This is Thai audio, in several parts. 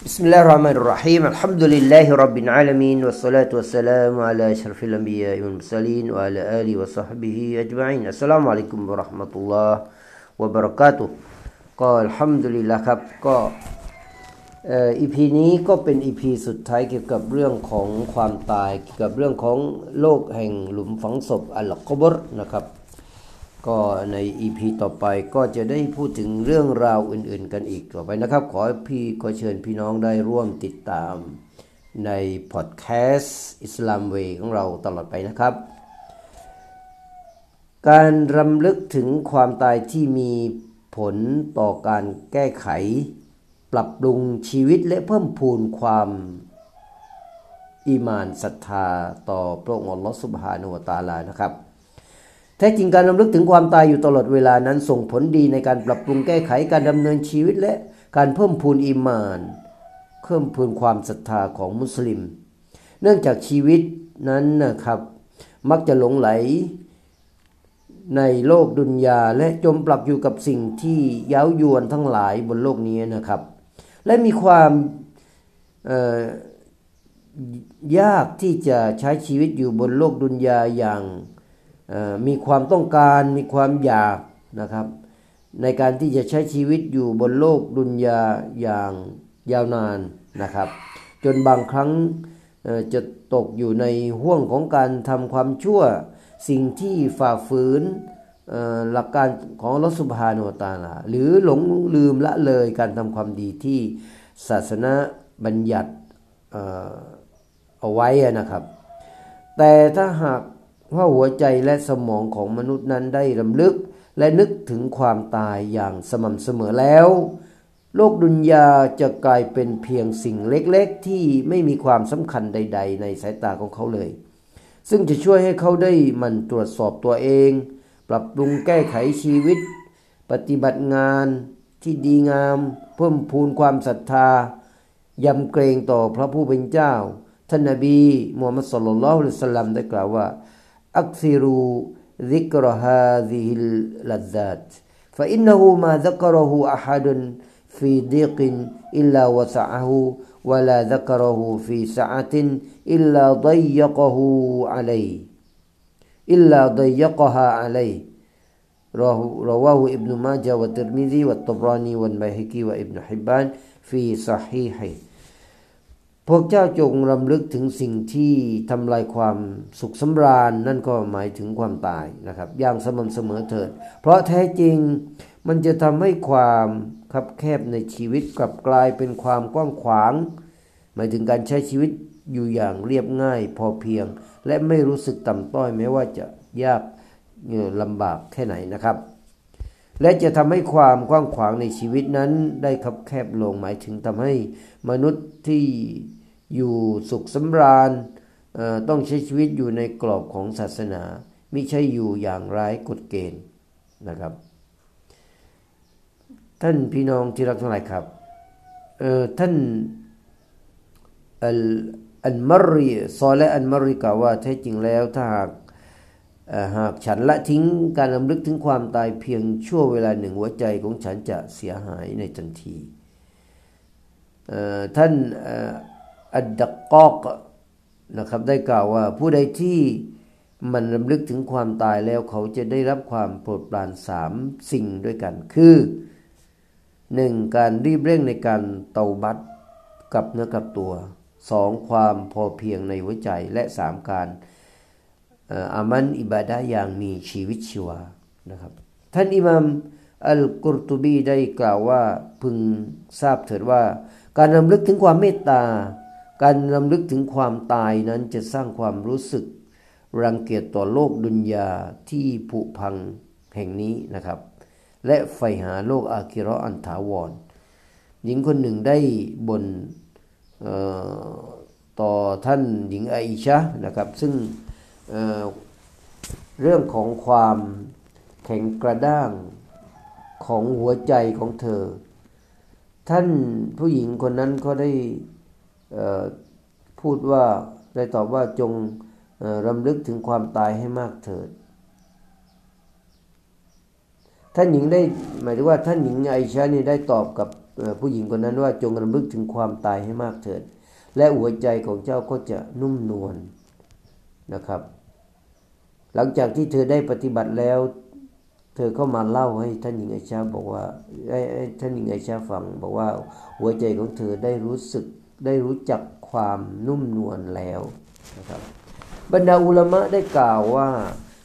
بسم الله الرحمن الرحيم الحمد لله رب العالمين والصلاة والسلام على أشرف الأنبياء والمرسلين وعلى آله وصحبه أجمعين السلام عليكم ورحمة الله وبركاته ก็อัลฮัมดุลิลละครับก็อีพีนี้ก็เป็นอีพีสุดท้ายเกี่ยวกับเรื่องของความตายเกี่ยวกับเรื่องของโลกแห่งหลุมฝังศพอัลกบรนะครับ ก็ใน EP ต่อไปก็จะได้พูดถึงเรื่องราวอื่นๆกันอีกต่อไปนะครับ ขอพี่ขอเชิญพี่น้องได้ร่วมติดตามในพอดแคสต์อิสลามเวของเราตลอดไปนะครับ การรำลึกถึงความตายที่มีผลต่อการแก้ไข ปรับปรุงชีวิตและเพิ่มพูนความอีมานศรัทธาต่อพระองค์อัลลอฮฺสุบฮานุวตาลานะครับ แท้จริงการรำลึกถึงความตายอยู่ตลอดเวลานั้นส่งผลดีในการปรับปรุงแก้ไขการดำเนินชีวิตและการเพิ่มพูนอิมานเพิ่มพูนความศรัทธาของมุสลิม เนื่องจากชีวิตนั้นนะครับ มักจะหลงไหลในโลกดุนยาและจมปลักอยู่กับสิ่งที่เย้ายวนทั้งหลายบนโลกนี้นะครับ และมีความยากที่จะใช้ชีวิตอยู่บนโลกดุนยาอย่าง มีความต้องการมีความอยากนะครับ ในการที่จะใช้ชีวิตอยู่บนโลกดุนยาอย่างยาวนานนะครับ จนบางครั้งจะตกอยู่ในห่วงของการทำความชั่วสิ่งที่ฝ่าฝืนหลักการของลอสุภาโนตาลาหรือหลงลืมละเลยการทำความดีที่ศาสนาบัญญัติเอาไว้นะครับ แต่ถ้าหาก ว่าหัวใจและสมองของมนุษย์นั้นได้รำลึก และนึกถึงความตายอย่างสม่ำเสมอแล้ว โลกดุนยาจะกลายเป็นเพียงสิ่งเล็กๆ ที่ไม่มีความสำคัญใด ๆ ในสายตาของเขาเลย ซึ่งจะช่วยให้เขาได้มันตรวจสอบตัวเอง ปรับปรุงแก้ไขชีวิต ปฏิบัติงานที่ดีงาม เพิ่มพูนความศรัทธายำเกรงต่อพระผู้เป็นเจ้าท่านนบีมูฮัมมัดสุลลัลลอฮุลสลัมได้กล่าวว่า أكثروا ذكر هذه اللذات. فإنه ما ذكره أحد في ضيق إلا وسعه ولا ذكره في سعة إلا ضيقه عليه إلا ضيقها عليه. رواه ابن ماجه والترمذي والطبراني والبيهقي وابن حبان في صحيحه. พวกเจ้าจงรำลึกถึงสิ่งที่ทำลายความสุขสำราญ นั่นก็หมายถึงความตายนะครับ อย่างสม่ำเสมอเถิด เพราะแท้จริงมันจะทำให้ความคับแคบในชีวิตกลับกลายเป็นความกว้างขวาง หมายถึงการใช้ชีวิตอยู่อย่างเรียบง่ายพอเพียง และไม่รู้สึกต่ำต้อยแม้ว่าจะยากลำบากแค่ไหนนะครับ และจะทำให้ความกว้างขวางในชีวิตนั้นได้คับแคบลงหมายถึงทำให้มนุษย์ที่อยู่สุขสำราญต้องใช้ชีวิตอยู่ในกรอบของศาสนาไม่ใช่อยู่อย่างไร้กฎเกณฑ์นะครับ ท่านพี่น้องที่รักทั้งหลายครับท่านอัลอันมรีซอและอันมรีกล่าวว่าแท้จริงแล้วถ้าหาก หากฉันละทิ้งการรำลึกถึงความตายเพียงชั่วเวลาหนึ่งหัวใจของฉันจะเสียหายในทันที ท่านอัดดักกอกนะครับได้กล่าวว่าผู้ใดที่มันรำลึกถึงความตายแล้วเขาจะได้รับความโปรดปรานสามสิ่งด้วยกัน คือหนึ่งการรีบเร่งในการเตาบัตกับเนื้อกับตัวสองความพอเพียงในหัวใจและสามการ อามันอิบาดาอย่างมีชีวิตชีวานะครับ ท่านอิมามอัลกุรตุบีได้กล่าวว่าพึงทราบเถิดว่า การรำลึกถึงความเมตตา การรำลึกถึงความตายนั้นจะสร้างความรู้สึก รังเกียจต่อโลกดุนยาที่ผุพังแห่งนี้นะครับ และใฝ่หาโลกอาคิรออันถาวร หญิงคนหนึ่งได้บนต่อท่านหญิงไอชะนะครับ ซึ่ง เเรื่องของความแข็งกระด้างของหัวใจของเธอ ท่านผู้หญิงคนนั้นก็ได้พูดว่าได้ตอบว่าจงรำลึกถึงความตายให้มากเถิด ท่านหญิงได้หมายถึงว่าท่านหญิงไอชานี่ได้ตอบกับผู้หญิงคนนั้นว่าจงรำลึกถึงความตายให้มากเถิด และหัวใจของเจ้าก็จะนุ่มนวลนะครับ หลังจากที่เธอได้ปฏิบัติแล้ว เธอก็มาเล่าให้ท่านหญิงไอชาบอกว่าให้ท่านหญิงไอชาฟังบอกว่าหัวใจของเธอได้รู้สึกได้รู้จักความนุ่มนวลแล้วนะครับบรรดาอุลามะได้กล่าวว่า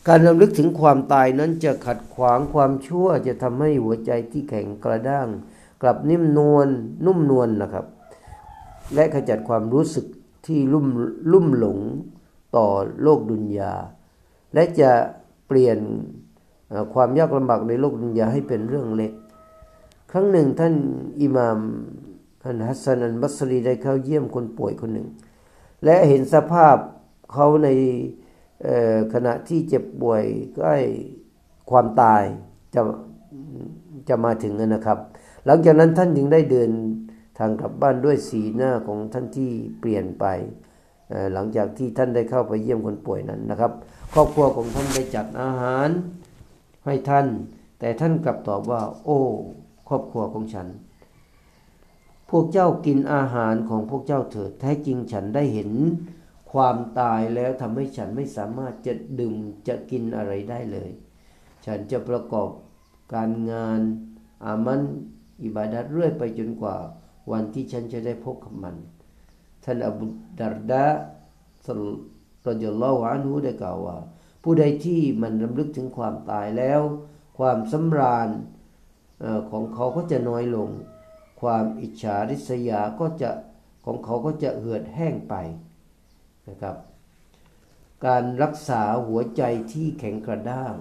การรำลึกถึงความตายนั้นจะขัดขวางความชั่วจะทำให้หัวใจที่แข็งกระด้าง กลับนิ่มนวลนุ่มนวลนนะครับ และขจัดความรู้สึกที่ลุ่มลุ่มหลงต่อโลกดุนยา และจะเปลี่ยนความยากลำบากในโลกดุนยาให้เป็นเรื่องเล็ก ครั้งหนึ่งท่านอิหม่ามท่านฮัสซันอันบัสรีได้เข้าเยี่ยมคนป่วยคนหนึ่ง และเห็นสภาพเขาในขณะที่เจ็บป่วยใกล้ความตายจะจะมาถึงนะครับ หลังจากนั้นท่านจึงได้เดินทางกลับบ้านด้วยสีหน้าของท่านที่เปลี่ยนไป หลังจากที่ท่านได้เข้าไปเยี่ยมคนป่วยนั้นนะครับ ครอบครัวของท่านได้จัดอาหารให้ท่าน แต่ท่านกลับตอบว่า โอ้ ครอบครัวของฉัน พวกเจ้ากินอาหารของพวกเจ้าเถิดแท้จริงฉันได้เห็นความตายแล้วทำให้ฉันไม่สามารถจะดื่มจะกินอะไรได้เลย ฉันจะประกอบการงานอามันอิบาดัดเรื่อยไปจนกว่าวันที่ฉันจะได้พบกับมัน ท่านอบูดารดาสลรจลอวานูได้กล่าวว่า ผู้ใดที่มันรำลึกถึงความตายแล้ว ความสำราญของเขาก็จะน้อยลง ความอิจฉาริษยาก็จะของเขาก็จะเหือดแห้งไปนะครับ การรักษาหัวใจที่แข็งกระด้าง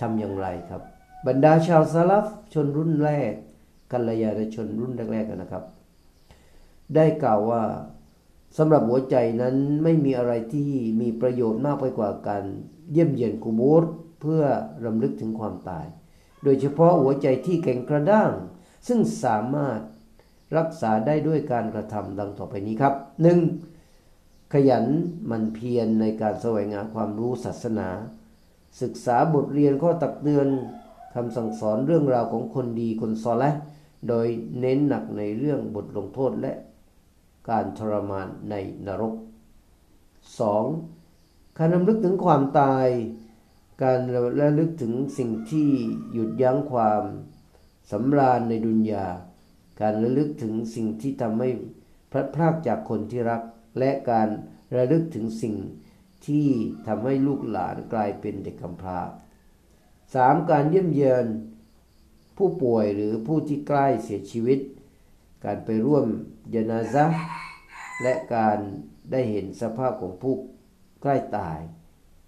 ทำอย่างไรครับ บรรดาชาวซาลฟชนรุ่นแรกกัลยาณชนรุ่นแรกๆนะครับ ได้กล่าวว่าสำหรับหัวใจนั้นไม่มีอะไรที่มีประโยชน์มากไปกว่าการเยี่ยมเยียนกูบูรเพื่อรำลึกถึงความตาย โดยเฉพาะหัวใจที่แข็งกระด้าง ซึ่งสามารถรักษาได้ด้วยการกระทำดังต่อไปนี้ครับหนึ่งขยันมันเพียรในการแสวงหาความรู้ศาสนา ศึกษาบทเรียนข้อตักเตือนคำสั่งสอนเรื่องราวของคนดีคนซอและโดยเน้นหนักในเรื่องบทลงโทษและ การทรมานในนรก 2. การรำลึกถึงความตาย การระลึกถึงสิ่งที่หยุดยั้งความสำราญในดุนยา การระลึกถึงสิ่งที่ทำให้พลัดพรากจากคนที่รัก และการระลึกถึงสิ่งที่ทำให้ลูกหลานกลายเป็นเด็กกำพร้า 3. การเยี่ยมเยียนผู้ป่วยหรือผู้ที่ใกล้เสียชีวิต การไปร่วมยานาซะและการได้เห็นสภาพของผู้ใกล้ตาย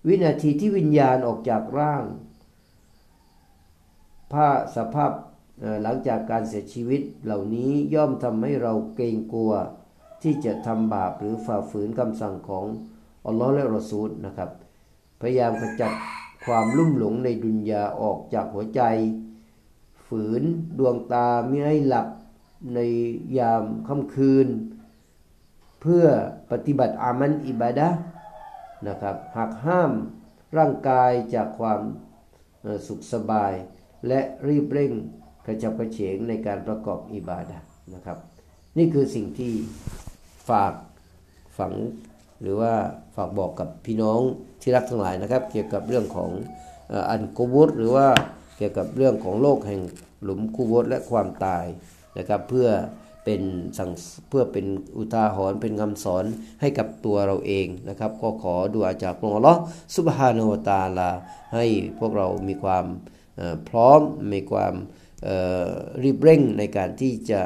วินาทีที่วิญญาณออกจากร่างผ้าสภาพหลังจากการเสียชีวิตเหล่านี้ย่อมทำให้เราเกรงกลัวที่จะทำบาปหรือฝ่าฝืนคำสั่งของอัลลอฮ์และรอซูลนะครับ พยายามขจัดความลุ่มหลงในดุนยาออกจากหัวใจ ฝืนดวงตาไม่ให้หลับ ในยามค่ำคืน เพื่อปฏิบัติอามันอิบาดะนะครับหากห้ามร่างกายจากความสุขสบาย และรีบเร่งกระจับกระเฉงในการประกอบอิบาดะนะครับ นี่คือสิ่งที่ฝากฝังหรือว่าฝากบอกกับพี่น้องที่รักทั้งหลายนะครับ เกี่ยวกับเรื่องของอันกูบุตหรือว่าเกี่ยวกับเรื่องของโลกแห่งหลุมคูบุตและความตาย นะครับเพื่อเป็นสั่งเพื่อเป็นอุทาหรณ์เป็นคำสอนให้กับตัวเราเองนะครับ ก็ขอดูอาจากพระองค์ลอสุบฮานาตาลา ให้พวกเรามีความพร้อมมีความรีบเร่งในการที่จะ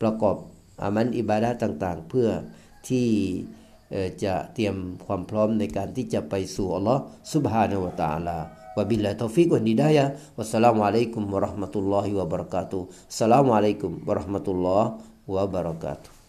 ประกอบอามันอิบาดะต่างๆ เพื่อที่จะเตรียมความพร้อมในการที่จะไปสู่อัลลอฮ์สุบฮานาวตาลา Wabillahi taufiq wa hidayah. Wassalamualaikum warahmatullahi wabarakatuh. Assalamualaikum warahmatullahi wabarakatuh.